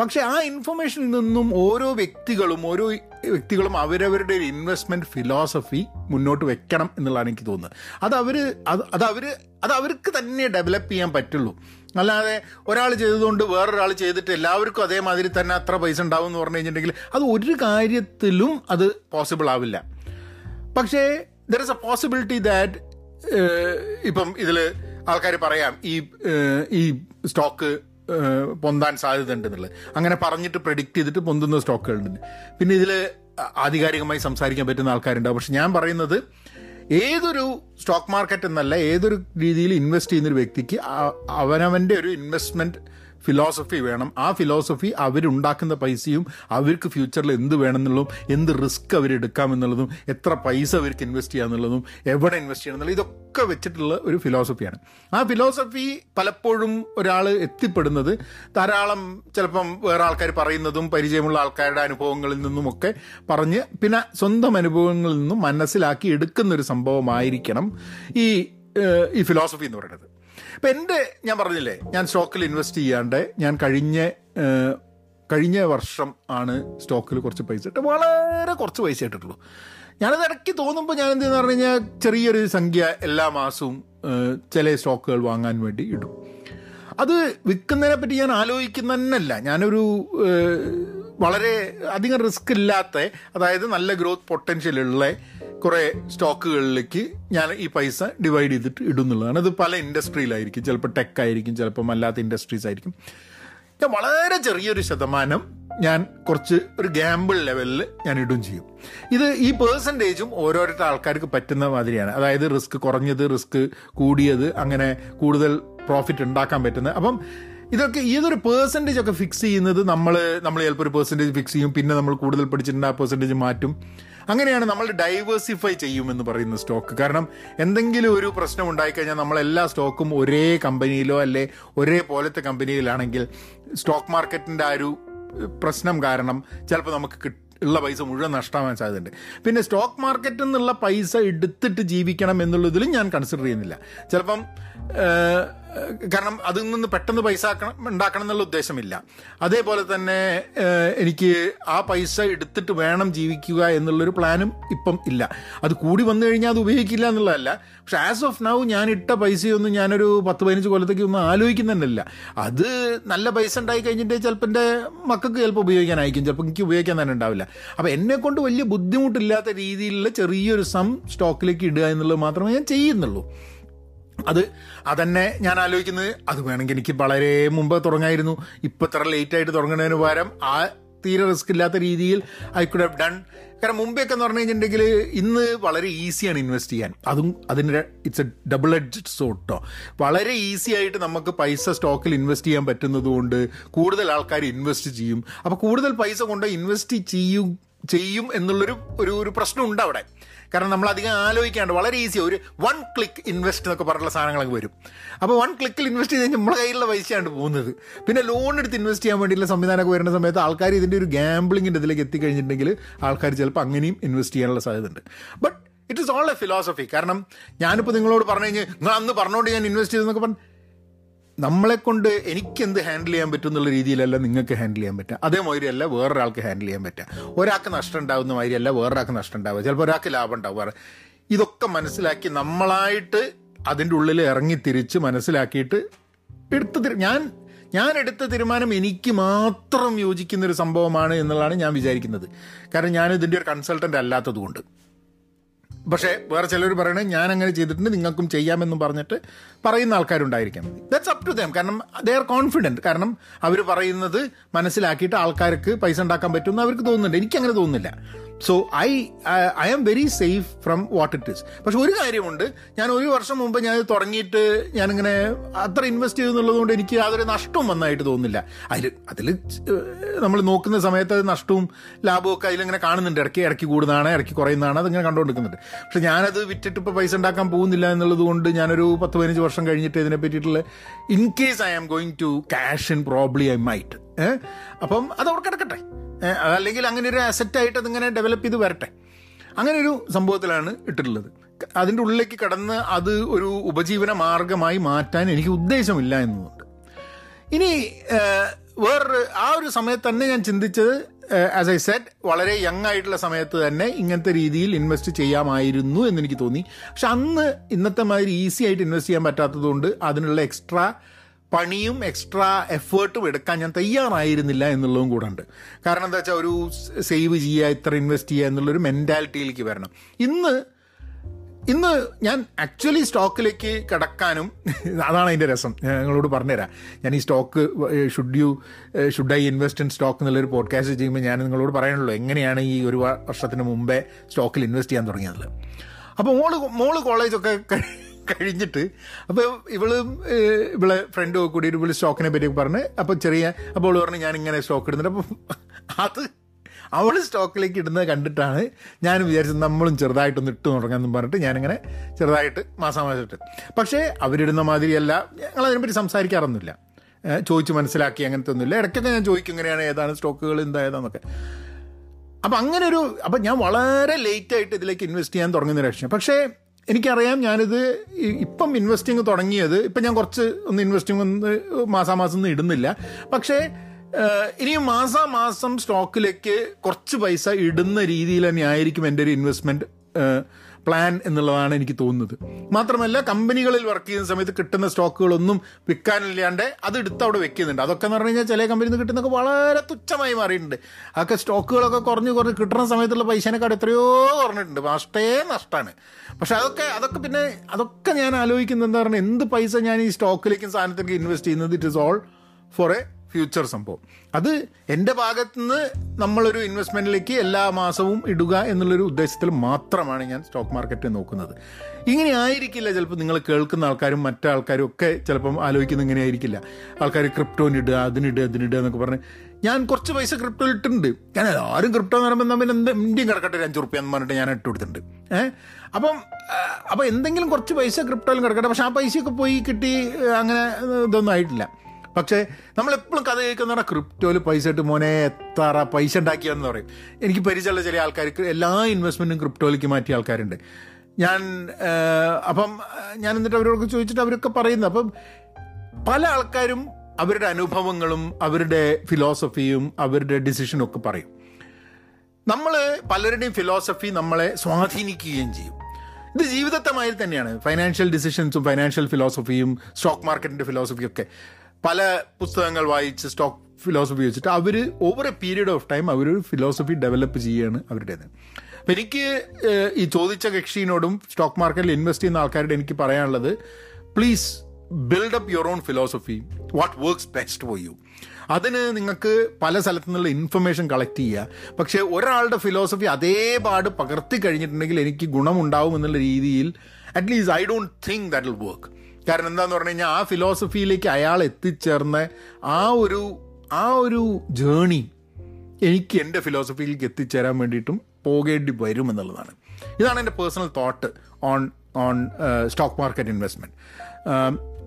പക്ഷെ ആ ഇൻഫർമേഷനിൽ നിന്നും ഓരോ വ്യക്തികളും ഓരോ വ്യക്തികളും അവരവരുടെ ഒരു ഇൻവെസ്റ്റ്മെന്റ് ഫിലോസഫി മുന്നോട്ട് വെക്കണം എന്നുള്ളതാണ് എനിക്ക് തോന്നുന്നത്. അത് അവർ അത് അത് അവർ അത് അവർക്ക് തന്നെ ഡെവലപ്പ് ചെയ്യാൻ പറ്റുള്ളൂ. അല്ലാതെ ഒരാൾ ചെയ്തതുകൊണ്ട് വേറൊരാൾ ചെയ്തിട്ട് എല്ലാവർക്കും അതേമാതിരി തന്നെ അത്ര പൈസ ഉണ്ടാവും എന്ന് പറഞ്ഞു കഴിഞ്ഞിട്ടുണ്ടെങ്കിൽ അത് ഒരു കാര്യത്തിലും അത് പോസിബിൾ ആവില്ല. പക്ഷേ there is a possibility that ഇപ്പം ഇതിൽ ആൾക്കാർ പറയാം ഈ ഈ സ്റ്റോക്ക് പൊന്താൻ സാധ്യത ഉണ്ടെന്നുള്ളത് അങ്ങനെ പറഞ്ഞിട്ട് പ്രെഡിക്റ്റ് ചെയ്തിട്ട് പൊന്തുന്ന സ്റ്റോക്കുകളുണ്ട് പിന്നെ ഇതിൽ ആധികാരികമായി സംസാരിക്കാൻ പറ്റുന്ന ആൾക്കാരുണ്ടാവും. പക്ഷെ ഞാൻ പറയുന്നത് ഏതൊരു സ്റ്റോക്ക് മാർക്കറ്റ് എന്നല്ല ഏതൊരു രീതിയിൽ ഇൻവെസ്റ്റ് ചെയ്യുന്ന ഒരു വ്യക്തിക്ക് അവനവന്റെ ഒരു ഇൻവെസ്റ്റ്മെന്റ് ഫിലോസഫി വേണം. ആ ഫിലോസഫി അവരുണ്ടാക്കുന്ന പൈസയും അവർക്ക് ഫ്യൂച്ചറിൽ എന്ത് വേണമെന്നുള്ളതും എന്ത് റിസ്ക് അവരെടുക്കാമെന്നുള്ളതും എത്ര പൈസ അവർക്ക് ഇൻവെസ്റ്റ് ചെയ്യാമെന്നുള്ളതും എവിടെ ഇൻവെസ്റ്റ് ചെയ്യണം എന്നുള്ളത് ഇതൊക്കെ വെച്ചിട്ടുള്ള ഒരു ഫിലോസഫിയാണ് ആ ഫിലോസഫി പലപ്പോഴും ഒരാൾ എത്തിപ്പെടുന്നത് ധാരാളം ചിലപ്പം വേറെ ആൾക്കാർ പറയുന്നതും പരിചയമുള്ള ആൾക്കാരുടെ അനുഭവങ്ങളിൽ നിന്നുമൊക്കെ പറഞ്ഞ് പിന്നെ സ്വന്തം അനുഭവങ്ങളിൽ നിന്നും മനസ്സിലാക്കി എടുക്കുന്ന ഒരു സംഭവമായിരിക്കണം ഈ ഈ ഫിലോസഫി എന്ന് പറയുന്നത്. ഇപ്പം എന്റെ ഞാൻ പറഞ്ഞില്ലേ ഞാൻ സ്റ്റോക്കിൽ ഇൻവെസ്റ്റ് ചെയ്യാണ്ട് ഞാൻ കഴിഞ്ഞ കഴിഞ്ഞ വർഷം ആണ് സ്റ്റോക്കിൽ കുറച്ച് പൈസ ഇട്ട് വളരെ കുറച്ച് പൈസ ഇട്ടിട്ടുള്ളൂ. ഞാനത് ഇടയ്ക്ക് തോന്നുമ്പോൾ ഞാൻ എന്തെന്ന് പറഞ്ഞു കഴിഞ്ഞാൽ ചെറിയൊരു സംഖ്യ എല്ലാ മാസവും ചില സ്റ്റോക്കുകൾ വാങ്ങാൻ വേണ്ടി ഇടും. അത് വിൽക്കുന്നതിനെ പറ്റി ഞാൻ ആലോചിക്കുന്നതന്നല്ല. ഞാനൊരു ഏഹ്, വളരെ അധികം റിസ്ക് ഇല്ലാത്ത അതായത് നല്ല ഗ്രോത്ത് പൊട്ടൻഷ്യൽ ഉള്ള കുറേ സ്റ്റോക്കുകളിലേക്ക് ഞാൻ ഈ പൈസ ഡിവൈഡ് ചെയ്തിട്ട് ഇടുന്നുള്ളതാണ്. അത് പല ഇൻഡസ്ട്രിയിലായിരിക്കും. ചിലപ്പോൾ ടെക് ആയിരിക്കും ചിലപ്പം അല്ലാത്ത ഇൻഡസ്ട്രീസ് ആയിരിക്കും. ഞാൻ വളരെ ചെറിയൊരു ശതമാനം ഞാൻ കുറച്ച് ഒരു ഗാമ്പിൾ ലെവലിൽ ഞാൻ ഇടും ചെയ്യും. ഇത് ഈ പേഴ്സന്റേജും ഓരോരുത്തർ ആൾക്കാർക്ക് പറ്റുന്ന മാതിരിയാണ്. അതായത് റിസ്ക് കുറഞ്ഞത് റിസ്ക് കൂടിയത് അങ്ങനെ കൂടുതൽ പ്രോഫിറ്റ് ഉണ്ടാക്കാൻ പറ്റുന്നത്. അപ്പം ഇതൊക്കെ ഏതൊരു പേഴ്സന്റേജ് ഒക്കെ ഫിക്സ് ചെയ്യുന്നത് നമ്മൾ നമ്മൾ ചിലപ്പോൾ ഒരു പേഴ്സന്റേജ് ഫിക്സ് ചെയ്യും. പിന്നെ നമ്മൾ കൂടുതൽ പഠിച്ചിട്ടുണ്ട് ആ പേഴ്സന്റേജ് മാറ്റും. അങ്ങനെയാണ് നമ്മൾ ഡൈവേഴ്സിഫൈ ചെയ്യുമെന്ന് പറയുന്ന സ്റ്റോക്ക് കാരണം എന്തെങ്കിലും ഒരു പ്രശ്നം ഉണ്ടായിക്കഴിഞ്ഞാൽ നമ്മൾ എല്ലാ സ്റ്റോക്കും ഒരേ കമ്പനിയിലോ അല്ലെ ഒരേ പോലത്തെ കമ്പനിയിലാണെങ്കിൽ സ്റ്റോക്ക് മാർക്കറ്റിന്റെ ആ ഒരു പ്രശ്നം കാരണം ചിലപ്പോൾ നമുക്ക് കിട്ടും ഉള്ള പൈസ മുഴുവൻ നഷ്ടമാവാൻ സാധ്യതയുണ്ട്. പിന്നെ സ്റ്റോക്ക് മാർക്കറ്റിൽ നിന്നുള്ള പൈസ എടുത്തിട്ട് ജീവിക്കണം എന്നുള്ളതിലും ഞാൻ കൺസിഡർ ചെയ്യുന്നില്ല. ചിലപ്പം കാരണം അതിൽ നിന്ന് പെട്ടെന്ന് പൈസ ഉണ്ടാക്കണം എന്നുള്ള ഉദ്ദേശമില്ല. അതേപോലെ തന്നെ എനിക്ക് ആ പൈസ എടുത്തിട്ട് വേണം ജീവിക്കുക എന്നുള്ളൊരു പ്ലാനും ഇപ്പം ഇല്ല. അത് കൂടി വന്നു കഴിഞ്ഞാൽ അത് ഉപയോഗിക്കില്ല എന്നുള്ളതല്ല. പക്ഷെ ആസ് ഓഫ് നൗ ഞാൻ ഇട്ട പൈസയൊന്നും ഞാനൊരു പത്ത് പതിനഞ്ച് കൊല്ലത്തേക്ക് ഒന്നും ആലോചിക്കുന്നുണ്ടല്ല അത് നല്ല പൈസ ഉണ്ടായി കഴിഞ്ഞിട്ട് ചിലപ്പോൾ എന്റെ മക്കൾക്ക് ചിലപ്പോൾ ഉപയോഗിക്കാനായിരിക്കും ചിലപ്പോൾ എനിക്ക് ഉപയോഗിക്കാൻ തന്നെ ഉണ്ടാവില്ല. അപ്പോൾ എന്നെ കൊണ്ട് വലിയ ബുദ്ധിമുട്ടില്ലാത്ത രീതിയിലുള്ള ചെറിയൊരു സം സ്റ്റോക്കിലേക്ക് ഇടുക എന്നുള്ളത് മാത്രമേ ഞാൻ ചെയ്യുന്നുള്ളൂ. അത് അതന്നെ ഞാൻ ആലോചിക്കുന്നത്. അത് വേണമെങ്കിൽ എനിക്ക് വളരെ മുമ്പ് തുടങ്ങായിരുന്നു. ഇപ്പം ഇത്ര ലേറ്റ് ആയിട്ട് തുടങ്ങുന്നതിന് പകരം ആ തീരെ റിസ്ക് ഇല്ലാത്ത രീതിയിൽ ഐ കുഡ് ഹവ് ഡൺ കാരണം മുമ്പേക്കെ എന്ന് പറഞ്ഞു കഴിഞ്ഞിട്ടുണ്ടെങ്കിൽ ഇന്ന് വളരെ ഈസിയാണ് ഇൻവെസ്റ്റ് ചെയ്യാൻ. അതും അതിന്റെ it's a double edge sword വളരെ ഈസി ആയിട്ട് നമുക്ക് പൈസ സ്റ്റോക്കിൽ ഇൻവെസ്റ്റ് ചെയ്യാൻ പറ്റുന്നതുകൊണ്ട് കൂടുതൽ ആൾക്കാർ ഇൻവെസ്റ്റ് ചെയ്യും. അപ്പോൾ കൂടുതൽ പൈസ കൊണ്ട് ഇൻവെസ്റ്റ് ചെയ്യും ചെയ്യും എന്നുള്ളൊരു ഒരു ഒരു പ്രശ്നമുണ്ട് അവിടെ. കാരണം നമ്മൾ അധികം ആലോചിക്കാണ്ട് വളരെ ഈസി ഒരു വൺ ക്ലിക്ക് ഇൻവെസ്റ്റ് എന്നൊക്കെ പറഞ്ഞുള്ള സാധനങ്ങളൊക്കെ വരും. അപ്പോൾ വൺ ക്ലിക്കിൽ ഇൻവെസ്റ്റ് ചെയ്ത് കഴിഞ്ഞാൽ നമ്മളെ കയ്യിലുള്ള പൈസയാണ് പോകുന്നത്. പിന്നെ ലോൺ എടുത്ത് ഇൻവെസ്റ്റ് ചെയ്യാൻ വേണ്ടിയുള്ള സംവിധാനമൊക്കെ വരുന്ന സമയത്ത് ആൾക്കാർ ഇതിന്റെ ഒരു ഗാംബ്ലിങ്ങിന്റെ ഇതിലേക്ക് എത്തിക്കഴിഞ്ഞിട്ടുണ്ടെങ്കിൽ ആൾക്കാർ ചിലപ്പോൾ അങ്ങനെയും ഇൻവെസ്റ്റ് ചെയ്യാനുള്ള സാധ്യതയുണ്ട്. But it is all a philosophy കാരണം ഞാനിപ്പോൾ നിങ്ങളോട് പറഞ്ഞു കഴിഞ്ഞാൽ നിങ്ങൾ അന്ന് പറഞ്ഞുകൊണ്ട് ഞാൻ ഇൻവെസ്റ്റ് ചെയ്തെന്നൊക്കെ പറഞ്ഞു നമ്മളെ കൊണ്ട് എനിക്ക് എന്ത് ഹാൻഡിൽ ചെയ്യാൻ പറ്റും എന്നുള്ള രീതിയിലല്ല നിങ്ങൾക്ക് ഹാൻഡിൽ ചെയ്യാൻ പറ്റുക. അതേമാതിരിയല്ല വേറൊരാൾക്ക് ഹാൻഡിൽ ചെയ്യാൻ പറ്റുക. ഒരാൾക്ക് നഷ്ടം ഉണ്ടാവുന്ന മാതിരിയല്ല വേറൊരാൾക്ക് നഷ്ടം ഉണ്ടാവുക. ചിലപ്പോൾ ഒരാൾക്ക് ലാഭം ഉണ്ടാവും. വേറെ ഇതൊക്കെ മനസ്സിലാക്കി നമ്മളായിട്ട് അതിന്റെ ഉള്ളിൽ ഇറങ്ങി തിരിച്ച് മനസ്സിലാക്കിയിട്ട് എടുത്ത ഞാൻ ഞാൻ എടുത്ത തീരുമാനം എനിക്ക് മാത്രം യോജിക്കുന്ന ഒരു സംഭവമാണ് എന്നുള്ളതാണ് ഞാൻ വിചാരിക്കുന്നത്. കാരണം ഞാൻ ഇതിന്റെ ഒരു കൺസൾട്ടന്റ് അല്ലാത്തതുകൊണ്ട്. പക്ഷേ വേറെ ചിലർ പറയണേ ഞാൻ അങ്ങനെ ചെയ്തിട്ടുണ്ട് നിങ്ങൾക്കും ചെയ്യാമെന്നും പറഞ്ഞിട്ട് പറയുന്ന ആൾക്കാരുണ്ടായിരിക്കാം. ദാറ്റ്സ് അപ് ടു ദം കാരണം ദേ ആർ കോൺഫിഡന്റ് കാരണം അവർ പറയുന്നത് മനസ്സിലാക്കിയിട്ട് ആൾക്കാർക്ക് പൈസ ഉണ്ടാക്കാൻ പറ്റുമെന്ന് അവർക്ക് തോന്നുന്നുണ്ട്. എനിക്കങ്ങനെ തോന്നുന്നില്ല. So I I am very safe from what it is പക്ഷെ ഒരു കാര്യമുണ്ട്. ഞാൻ ഒരു വർഷം മുമ്പ് ഞാൻ തുടങ്ങിയിട്ട് ഞാനിങ്ങനെ അത്ര ഇൻവെസ്റ്റ് ചെയ്തെന്നുള്ളത് കൊണ്ട് എനിക്ക് യാതൊരു നഷ്ടവും വന്നായിട്ട് തോന്നുന്നില്ല. അതിൽ അതിൽ നമ്മൾ നോക്കുന്ന സമയത്ത് അത് നഷ്ടവും ലാഭവും ഒക്കെ അതിലിങ്ങനെ കാണുന്നുണ്ട്. ഇടയ്ക്ക് ഇടയ്ക്ക് കൂടുന്നതാണ് ഇടയ്ക്ക് കുറയുന്നതാണ് അതിങ്ങനെ കണ്ടുകൊണ്ടിരിക്കുന്നുണ്ട്. പക്ഷെ ഞാനത് വിറ്റിട്ട് ഇപ്പോൾ പൈസ ഉണ്ടാക്കാൻ പോകുന്നില്ല എന്നുള്ളത് കൊണ്ട് ഞാനൊരു പത്ത് പതിനഞ്ച് വർഷം കഴിഞ്ഞിട്ട് ഇതിനെ പറ്റിയിട്ടുള്ള in case I am going to cash in probably I might അപ്പം അത് അവിടെ കിടക്കട്ടെ. അതല്ലെങ്കിൽ അങ്ങനെ ഒരു അസറ്റായിട്ട് അതിങ്ങനെ ഡെവലപ്പ് ചെയ്ത് വരട്ടെ. അങ്ങനെ ഒരു സംഭവത്തിലാണ് ഇട്ടിട്ടുള്ളത്. അതിന്റെ ഉള്ളിലേക്ക് കടന്ന് അത് ഒരു ഉപജീവന മാർഗമായി മാറ്റാൻ എനിക്ക് ഉദ്ദേശമില്ല എന്നുണ്ട്. ഇനി വേറൊരു ആ ഒരു സമയത്ത് തന്നെ ഞാൻ ചിന്തിച്ചത് ആസ് ഐ സെറ്റ് വളരെ യങ് ആയിട്ടുള്ള സമയത്ത് തന്നെ ഇങ്ങനത്തെ രീതിയിൽ ഇൻവെസ്റ്റ് ചെയ്യാമായിരുന്നു എന്ന് എനിക്ക് തോന്നി. പക്ഷെ അന്ന് ഇന്നത്തെ മാതിരി ഈസി ആയിട്ട് ഇൻവെസ്റ്റ് ചെയ്യാൻ പറ്റാത്തതുകൊണ്ട് അതിനുള്ള എക്സ്ട്രാ പണിയും എക്സ്ട്രാ എഫേർട്ടും എടുക്കാൻ ഞാൻ തയ്യാറായിരുന്നില്ല എന്നുള്ളതും കൂടെ ഉണ്ട്. കാരണം എന്താ വെച്ചാൽ ഒരു സേവ് ചെയ്യുക ഇത്ര ഇൻവെസ്റ്റ് ചെയ്യുക എന്നുള്ളൊരു മെന്റാലിറ്റിയിലേക്ക് വരണം. ഇന്ന് ഇന്ന് ഞാൻ ആക്ച്വലി സ്റ്റോക്കിലേക്ക് കിടക്കാനും അതാണ് അതിന്റെ രസം. ഞാൻ നിങ്ങളോട് പറഞ്ഞുതരാം. ഞാൻ ഈ stock should you should I invest in stock എന്നുള്ളൊരു പോഡ്കാസ്റ്റ് ചെയ്യുമ്പോൾ ഞാൻ നിങ്ങളോട് പറയാനുള്ളൂ എങ്ങനെയാണ് ഈ ഒരു വർഷത്തിന് മുമ്പേ സ്റ്റോക്കിൽ ഇൻവെസ്റ്റ് ചെയ്യാൻ തുടങ്ങിയത്. അപ്പോൾ മോൾ മോൾ കോളേജൊക്കെ കഴിഞ്ഞിട്ട് അപ്പോൾ ഇവളും ഇവളെ ഫ്രണ്ട് കൂടി ഇവൾ സ്റ്റോക്കിനെ പറ്റി പറഞ്ഞ് അപ്പോൾ ചെറിയ അപ്പോൾ അവൾ പറഞ്ഞു ഞാൻ ഇങ്ങനെ സ്റ്റോക്ക് ഇടുന്നുണ്ട് അപ്പം അത് അവൾ സ്റ്റോക്കിലേക്ക് ഇടുന്നത് കണ്ടിട്ടാണ് ഞാൻ വിചാരിച്ചത് നമ്മളും ചെറുതായിട്ടൊന്ന് ഇട്ടു തുടങ്ങാമെന്ന് പറഞ്ഞിട്ട് ഞാനിങ്ങനെ ചെറുതായിട്ട് മാസാമാസം ഇട്ട് പക്ഷേ അവരിടുന്ന മാതിരിയല്ല. ഞങ്ങൾ അതിനെപ്പറ്റി സംസാരിക്കാറൊന്നുമില്ല. ചോദിച്ച് മനസ്സിലാക്കി അങ്ങനത്തെ ഒന്നുമില്ല. ഇടയ്ക്കൊക്കെ ഞാൻ ചോദിക്കും ഇങ്ങനെയാണ് ഏതാണ് സ്റ്റോക്കുകൾ എന്താ ഏതാന്നൊക്കെ. അപ്പം അങ്ങനെ ഒരു അപ്പം ഞാൻ വളരെ ലേറ്റ് ആയിട്ട് ഇതിലേക്ക് ഇൻവെസ്റ്റ് ചെയ്യാൻ തുടങ്ങുന്ന പക്ഷേ എനിക്കറിയാം ഞാനിത് ഇപ്പം ഇൻവെസ്റ്റിംഗ് തുടങ്ങിയത്. ഇപ്പം ഞാൻ കുറച്ച് ഒന്ന് ഇൻവെസ്റ്റിംഗ് ഒന്ന് മാസാമാസം ഒന്നും ഇടുന്നില്ല. പക്ഷേ ഇനിയും മാസാ മാസം സ്റ്റോക്കിലേക്ക് കുറച്ച് പൈസ ഇടുന്ന രീതിയിൽ തന്നെ ആയിരിക്കും എന്റെ ഒരു ഇൻവെസ്റ്റ്മെന്റ് പ്ലാൻ എന്നുള്ളതാണ് എനിക്ക് തോന്നുന്നത്. മാത്രമല്ല കമ്പനികളിൽ വർക്ക് ചെയ്യുന്ന സമയത്ത് കിട്ടുന്ന സ്റ്റോക്കുകളൊന്നും വിൽക്കാനില്ലാണ്ട് അത് എടുത്ത് അവിടെ വെക്കുന്നുണ്ട്. അതൊക്കെ എന്ന് പറഞ്ഞു കഴിഞ്ഞാൽ ചില കമ്പനിയിൽ നിന്ന് കിട്ടുന്നതൊക്കെ വളരെ തുച്ഛമായി മാറിയിട്ടുണ്ട്. അതൊക്കെ സ്റ്റോക്കുകളൊക്കെ കുറഞ്ഞ് കുറഞ്ഞ് കിട്ടുന്ന സമയത്തുള്ള പൈസേനെക്കാട് എത്രയോ കുറഞ്ഞിട്ടുണ്ട്. നഷ്ടേ നഷ്ടമാണ് പക്ഷെ അതൊക്കെ അതൊക്കെ പിന്നെ അതൊക്കെ ഞാൻ ആലോചിക്കുന്നത് എന്താ പറഞ്ഞാൽ എന്ത് പൈസ ഞാൻ ഈ സ്റ്റോക്കിലേക്കും സാധനത്തിലേക്ക് ഇൻവെസ്റ്റ് ചെയ്യുന്നത്? It is all for a future സംഭവം. അത് എന്റെ ഭാഗത്തു ഭാഗത്തുനിന്ന് നമ്മളൊരു ഇൻവെസ്റ്റ്മെന്റിലേക്ക് എല്ലാ മാസവും ഇടുക എന്നുള്ളൊരു ഉദ്ദേശത്തിൽ മാത്രമാണ് ഞാൻ സ്റ്റോക്ക് മാർക്കറ്റ് നോക്കുന്നത്. ഇങ്ങനെ ആയിരിക്കില്ല ചിലപ്പോൾ നിങ്ങൾ കേൾക്കുന്ന ആൾക്കാരും മറ്റാൾക്കാരും ഒക്കെ ചിലപ്പം ആലോചിക്കുന്ന ഇങ്ങനെ ആയിരിക്കില്ല. ആൾക്കാർ ക്രിപ്റ്റോനിടുക അതിനിടുക അതിനിടുക എന്നൊക്കെ പറഞ്ഞ് ഞാൻ കുറച്ച് പൈസ ക്രിപ്റ്റോ ഇട്ടിട്ടുണ്ട്. ഞാൻ ആരും ക്രിപ്റ്റോ എന്ന് പറയുമ്പോൾ തമ്മിൽ എന്ത് ഇന്ത്യയും കിടക്കട്ടെ ഒരു അഞ്ച് റുപ്യ എന്ന് പറഞ്ഞിട്ട് ഞാൻ ഇട്ട് കൊടുത്തിട്ടുണ്ട്. ഏഹ് അപ്പം അപ്പം എന്തെങ്കിലും കുറച്ച് പൈസ ക്രിപ്റ്റോയിലും കിടക്കട്ടെ. പക്ഷെ ആ പൈസയൊക്കെ പോയി കിട്ടി അങ്ങനെ ഇതൊന്നും ആയിട്ടില്ല. പക്ഷേ നമ്മളെപ്പോഴും കഥ കേൾക്കുന്ന ക്രിപ്റ്റോയിൽ പൈസ ഇട്ട് മോനെ എത്ര പൈസ ഉണ്ടാക്കിയെന്ന് പറയും. എനിക്ക് പരിചയമുള്ള ചില ആൾക്കാർക്ക് എല്ലാ ഇൻവെസ്റ്റ്മെന്റും ക്രിപ്റ്റോയിലേക്ക് മാറ്റിയ ആൾക്കാരുണ്ട്. ഞാൻ അപ്പം ഞാൻ എന്നിട്ട് അവരോടൊക്കെ ചോദിച്ചിട്ട് അവരൊക്കെ പറയുന്നത്. അപ്പം പല ആൾക്കാരും അവരുടെ അനുഭവങ്ങളും അവരുടെ ഫിലോസഫിയും അവരുടെ ഡിസിഷനും ഒക്കെ പറയും. നമ്മൾ പലരുടെയും ഫിലോസഫി നമ്മളെ സ്വാധീനിക്കുകയും ചെയ്യും. ഇത് ജീവിതത്തെ മാതിരി തന്നെയാണ്. ഫൈനാൻഷ്യൽ ഡിസിഷൻസും ഫൈനാൻഷ്യൽ ഫിലോസഫിയും സ്റ്റോക്ക് മാർക്കറ്റിന്റെ ഫിലോസഫിയും ഒക്കെ. പല പുസ്തകങ്ങൾ വായിച്ച് സ്റ്റോക്ക് ഫിലോസഫി വെച്ചിട്ട് അവർ over a period of time our philosophy develop ചെയ്യുകയാണ് അവരുടേത്. അപ്പം എനിക്ക് ഈ ചോദിച്ച കക്ഷിനോടും സ്റ്റോക്ക് മാർക്കറ്റിൽ ഇൻവെസ്റ്റ് ചെയ്യുന്ന ആൾക്കാരോട് എനിക്ക് പറയാനുള്ളത് please build up your own philosophy what works best for you അതിന് നിങ്ങൾക്ക് പല സ്ഥലത്തു നിന്നുള്ള ഇൻഫർമേഷൻ കളക്ട് ചെയ്യുക. പക്ഷേ ഒരാളുടെ ഫിലോസഫി അതേപാട് പകർത്തി കഴിഞ്ഞിട്ടുണ്ടെങ്കിൽ എനിക്ക് ഗുണമുണ്ടാവും എന്നുള്ള രീതിയിൽ at least I don't think that will work കാരണം എന്താന്ന് പറഞ്ഞു കഴിഞ്ഞാൽ ആ ഫിലോസഫിയിലേക്ക് അയാൾ എത്തിച്ചേർന്ന ആ ഒരു ആ ഒരു ജേണി എനിക്ക് എന്റെ ഫിലോസഫിയിലേക്ക് എത്തിച്ചേരാൻ വേണ്ടിയിട്ടും പോകേണ്ടി വരും എന്നുള്ളതാണ് ഇതാണ് എന്റെ personal thought on on stock market investment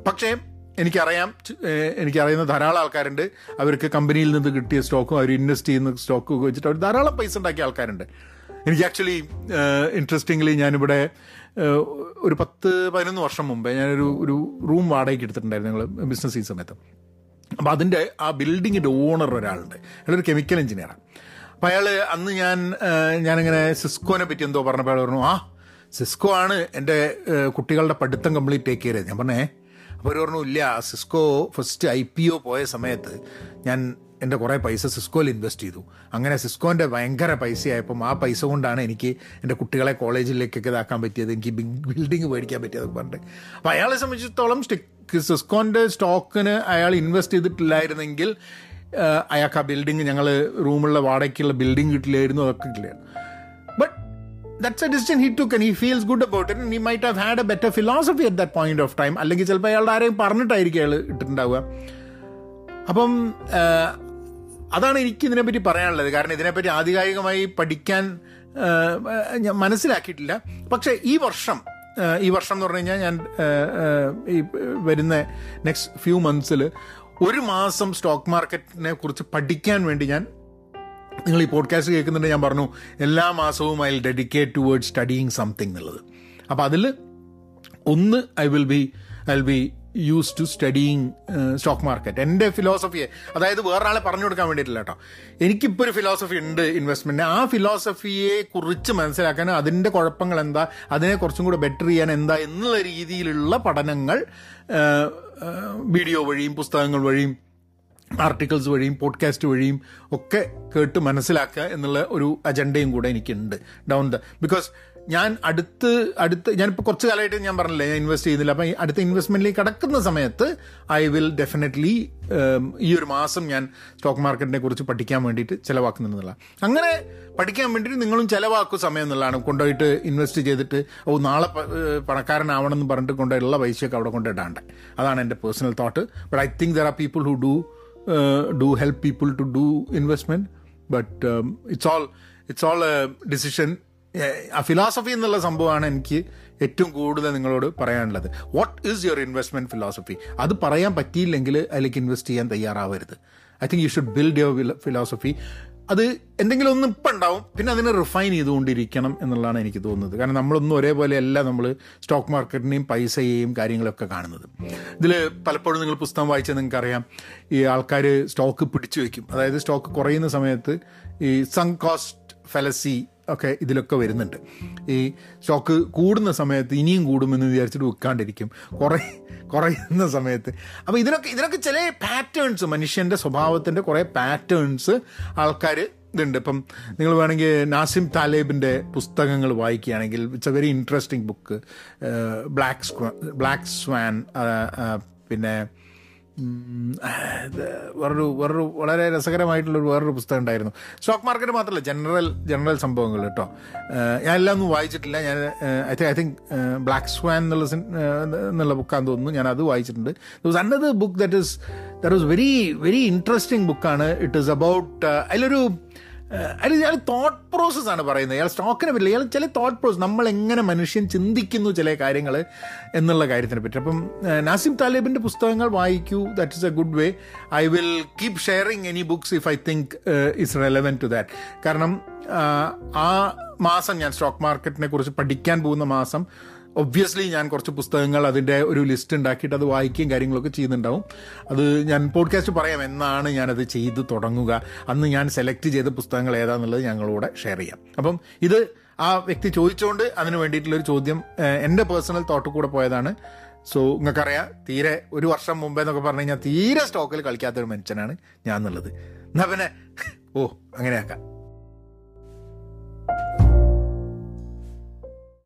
പക്ഷേ എനിക്കറിയാം എനിക്കറിയുന്ന ധാരാളം ആൾക്കാരുണ്ട്. അവർക്ക് കമ്പനിയിൽ നിന്ന് കിട്ടിയ സ്റ്റോക്കും അവർ ഇൻവെസ്റ്റ് ചെയ്യുന്ന സ്റ്റോക്കും ഒക്കെ വെച്ചിട്ട് അവർ ധാരാളം പൈസ ഉണ്ടാക്കിയ ആൾക്കാരുണ്ട്. എനിക്ക് ആക്ച്വലി ഇൻട്രസ്റ്റിംഗ്ലി ഞാനിവിടെ ഒരു പത്ത് പതിനൊന്ന് വർഷം മുമ്പേ ഞാനൊരു ഒരു റൂം വാടകയ്ക്ക് എടുത്തിട്ടുണ്ടായിരുന്നു ഞങ്ങൾ ബിസിനസ് ഈ സമയത്ത്. അപ്പോൾ അതിന്റെ ആ ബിൽഡിങ്ങിന്റെ ഓണർ ഒരാളുണ്ട്. അയാളൊരു കെമിക്കൽ എഞ്ചിനീയറാണ് അപ്പോൾ അയാൾ അന്ന് ഞാൻ ഞാനിങ്ങനെ സിസ്കോനെ പറ്റി എന്തോ പറഞ്ഞപ്പോൾ അയാൾ പറഞ്ഞു ആ സിസ്കോ ആണ് എന്റെ കുട്ടികളുടെ പഠിത്തം കംപ്ലീറ്റ് ടേക്ക് ചെയ്തത്. ഞാൻ പറഞ്ഞേ അപ്പോൾ അവർ പറഞ്ഞു ഇല്ല Cisco first I P O പോയ സമയത്ത് ഞാൻ എന്റെ കുറേ പൈസ സിസ്കോയിൽ ഇൻവെസ്റ്റ് ചെയ്തു. അങ്ങനെ സിസ്കോന്റെ ഭയങ്കര പൈസയായപ്പം ആ പൈസ കൊണ്ടാണ് എനിക്ക് എന്റെ കുട്ടികളെ കോളേജിലേക്കൊക്കെ ഇതാക്കാൻ പറ്റിയത്. എനിക്ക് ബിൽഡിംഗ് മേടിക്കാൻ പറ്റിയത് പറഞ്ഞിട്ട്. അപ്പോൾ അയാളെ സംബന്ധിച്ചിടത്തോളം സിസ്കോന്റെ സ്റ്റോക്കിന് അയാൾ ഇൻവെസ്റ്റ് ചെയ്തിട്ടില്ലായിരുന്നെങ്കിൽ അയാൾക്ക് ആ ബിൽഡിംഗ് ഞങ്ങൾ റൂമുള്ള വാടകയ്ക്കുള്ള ബിൽഡിംഗ് കിട്ടില്ലായിരുന്നു അതൊക്കെ ഇല്ല but that's a decision he took he feels good about it he might have had a better philosophy at that point of time അല്ലെങ്കിൽ ചിലപ്പോൾ അയാളുടെ ആരെയും പറഞ്ഞിട്ടായിരിക്കും അയാൾ ഇട്ടിട്ടുണ്ടാവുക. അപ്പം അതാണ് എനിക്ക് ഇതിനെപ്പറ്റി പറയാനുള്ളത്. കാരണം ഇതിനെപ്പറ്റി ആധികാരികമായി പഠിക്കാൻ ഞാൻ മനസ്സിലാക്കിയിട്ടില്ല. പക്ഷേ ഈ വർഷം ഈ വർഷം എന്ന് പറഞ്ഞു കഴിഞ്ഞാൽ ഞാൻ ഈ വരുന്ന നെക്സ്റ്റ് ഫ്യൂ മന്ത്സിൽ ഒരു മാസം സ്റ്റോക്ക് മാർക്കറ്റിനെ കുറിച്ച് പഠിക്കാൻ വേണ്ടി ഞാൻ നിങ്ങൾ ഈ പോഡ്കാസ്റ്റ് കേൾക്കുന്നുണ്ട് ഞാൻ പറഞ്ഞു എല്ലാ മാസവും I dedicate toward studying something എന്നുള്ളത്. അപ്പോൾ അതിൽ ഒന്ന് I will be I will be use to studying stock market എന്റെ ഫിലോസഫിയെ അതായത് വേറൊരാളെ പറഞ്ഞു കൊടുക്കാൻ വേണ്ടിയിട്ടില്ല കേട്ടോ. എനിക്കിപ്പോൾ ഒരു ഫിലോസഫി ഉണ്ട് ഇൻവെസ്റ്റ്മെന്റ് ആ ഫിലോസഫിയെ കുറിച്ച് മനസ്സിലാക്കാൻ അതിന്റെ കുഴപ്പങ്ങൾ എന്താ അതിനെ കുറച്ചും കൂടെ ബെറ്റർ ചെയ്യാൻ എന്താ എന്നുള്ള രീതിയിലുള്ള പഠനങ്ങൾ വീഡിയോ വഴിയും പുസ്തകങ്ങൾ വഴിയും ആർട്ടിക്കിൾസ് വഴിയും പോഡ്കാസ്റ്റ് വഴിയും ഒക്കെ കേട്ട് മനസ്സിലാക്കുക എന്നുള്ള ഒരു അജണ്ടയും കൂടെ എനിക്കുണ്ട്. ഡൗൺ ദ ബിക്കോസ് ഞാൻ അടുത്ത് അടുത്ത് ഞാനിപ്പോൾ കുറച്ച് കാലമായിട്ട് ഞാൻ പറഞ്ഞില്ലേ ഞാൻ ഇൻവെസ്റ്റ് ചെയ്യുന്നില്ല. അപ്പം അടുത്ത ഇൻവെസ്റ്റ്മെന്റിലേക്ക് കടക്കുന്ന സമയത്ത് ഐ വിൽ ഡെഫിനറ്റ്ലി ഈ ഒരു മാസം ഞാൻ സ്റ്റോക്ക് മാർക്കറ്റിനെ കുറിച്ച് പഠിക്കാൻ വേണ്ടിയിട്ട് ചിലവാക്കുന്നുള്ള അങ്ങനെ പഠിക്കാൻ വേണ്ടിയിട്ട് നിങ്ങളും ചിലവാക്കും സമയം എന്നുള്ളതാണ്. കൊണ്ടുപോയിട്ട് ഇൻവെസ്റ്റ് ചെയ്തിട്ട് ഓ നാളെ പണക്കാരനാവണം എന്ന് പറഞ്ഞിട്ട് കൊണ്ടുള്ള പൈസയൊക്കെ അവിടെ കൊണ്ടിടാണ്ട് അതാണ് എന്റെ personal thought but I think there are people who do do help people to do investment but it's all it's all ആ ഫിലോസഫി എന്നുള്ള സംഭവമാണ് എനിക്ക് ഏറ്റവും കൂടുതൽ നിങ്ങളോട് പറയാനുള്ളത്. What is your investment philosophy അത് പറയാൻ പറ്റിയില്ലെങ്കിൽ അതിലേക്ക് ഇൻവെസ്റ്റ് ചെയ്യാൻ തയ്യാറാവരുത്. I think you should build your philosophy അത് എന്തെങ്കിലും ഒന്ന് ഇപ്പം ഉണ്ടാവും പിന്നെ അതിനെ റിഫൈൻ ചെയ്തുകൊണ്ടിരിക്കണം എന്നുള്ളതാണ് എനിക്ക് തോന്നുന്നത്. കാരണം നമ്മളൊന്നും ഒരേപോലെ അല്ല നമ്മൾ സ്റ്റോക്ക് മാർക്കറ്റിനെയും പൈസയെയും കാര്യങ്ങളൊക്കെ കാണുന്നത്. ഇതിൽ പലപ്പോഴും നിങ്ങൾ പുസ്തകം വായിച്ചാൽ നിങ്ങൾക്കറിയാം ഈ ആൾക്കാർ സ്റ്റോക്ക് പിടിച്ചു വയ്ക്കും അതായത് സ്റ്റോക്ക് കുറയുന്ന സമയത്ത് ഈ സങ് കോസ്റ്റ് ഫെലസി ഒക്കെ ഇതിലൊക്കെ വരുന്നുണ്ട്. ഈ സ്റ്റോക്ക് കൂടുന്ന സമയത്ത് ഇനിയും കൂടുമെന്ന് വിചാരിച്ചിട്ട് വിൽക്കാണ്ടിരിക്കും. കുറേ കുറയുന്ന സമയത്ത്. അപ്പോൾ ഇതിനൊക്കെ ഇതിനൊക്കെ ചില പാറ്റേൺസ് മനുഷ്യന്റെ സ്വഭാവത്തിന്റെ കുറേ പാറ്റേൺസ് ആൾക്കാർ ഇതുണ്ട്. ഇപ്പം നിങ്ങൾ വേണമെങ്കിൽ നാസിം താലേബിന്റെ പുസ്തകങ്ങൾ വായിക്കുകയാണെങ്കിൽ it's a very interesting book black സ്ക്വാ black swan പിന്നെ വേറൊരു വേറൊരു വളരെ രസകരമായിട്ടുള്ളൊരു വേറൊരു പുസ്തകം ഉണ്ടായിരുന്നു. സ്റ്റോക്ക് മാർക്കറ്റ് മാത്രമല്ല ജനറൽ ജനറൽ സംഭവങ്ങൾ കേട്ടോ. ഞാൻ എല്ലാം ഒന്നും വായിച്ചിട്ടില്ല. ഞാൻ I think I think black swan എന്നുള്ള എന്നുള്ള ബുക്കാന്ന് തോന്നുന്നു. ഞാൻ അത് വായിച്ചിട്ടുണ്ട്. വാസ് അന്നത് book that is that was very very interesting ബുക്കാണ് ഇറ്റ് ഈസ് അബൌട്ട് അതിലൊരു അതിൽ ഇയാൾ തോട്ട് പ്രോസസ് ആണ് പറയുന്നത്. ഇയാൾ സ്റ്റോക്കിനെ പറ്റില്ല ഇയാൾ ചില തോട്ട് പ്രോസസ് നമ്മൾ എങ്ങനെ മനുഷ്യൻ ചിന്തിക്കുന്നു ചില കാര്യങ്ങൾ എന്നുള്ള കാര്യത്തിനെ പറ്റി. അപ്പം നാസിം താലിബിന്റെ പുസ്തകങ്ങൾ വായിക്കൂ. That is a good way I will keep sharing any books if I think is relevant to that കാരണം ആ മാസം ഞാൻ സ്റ്റോക്ക് മാർക്കറ്റിനെ കുറിച്ച് പഠിക്കാൻ പോകുന്ന മാസം ഒബ്വിയസ്ലി ഞാൻ കുറച്ച് പുസ്തകങ്ങൾ അതിന്റെ ഒരു ലിസ്റ്റ് ഉണ്ടാക്കിയിട്ട് അത് വായിക്കുകയും കാര്യങ്ങളൊക്കെ ചെയ്യുന്നുണ്ടാവും. അത് ഞാൻ പോഡ്കാസ്റ്റ് പറയാം എന്നാണ് ഞാനത് ചെയ്ത് തുടങ്ങുക. അന്ന് ഞാൻ സെലക്ട് ചെയ്ത പുസ്തകങ്ങൾ ഏതാണെന്നുള്ളത് ഞങ്ങളോട് ഷെയർ ചെയ്യാം. അപ്പം ഇത് ആ വ്യക്തി ചോദിച്ചുകൊണ്ട് അതിന് വേണ്ടിയിട്ടുള്ളൊരു ചോദ്യം എന്റെ പേഴ്സണൽ തോട്ട് കൂടെ പോയതാണ്. സോ നിങ്ങൾക്കറിയാം തീരെ ഒരു വർഷം മുമ്പേ എന്നൊക്കെ പറഞ്ഞു കഴിഞ്ഞാൽ തീരെ സ്റ്റോക്കിൽ കളിക്കാത്തൊരു മനുഷ്യനാണ് ഞാൻ എന്നുള്ളത് എന്നാ പിന്നെ ഓ അങ്ങനെയാക്കാം.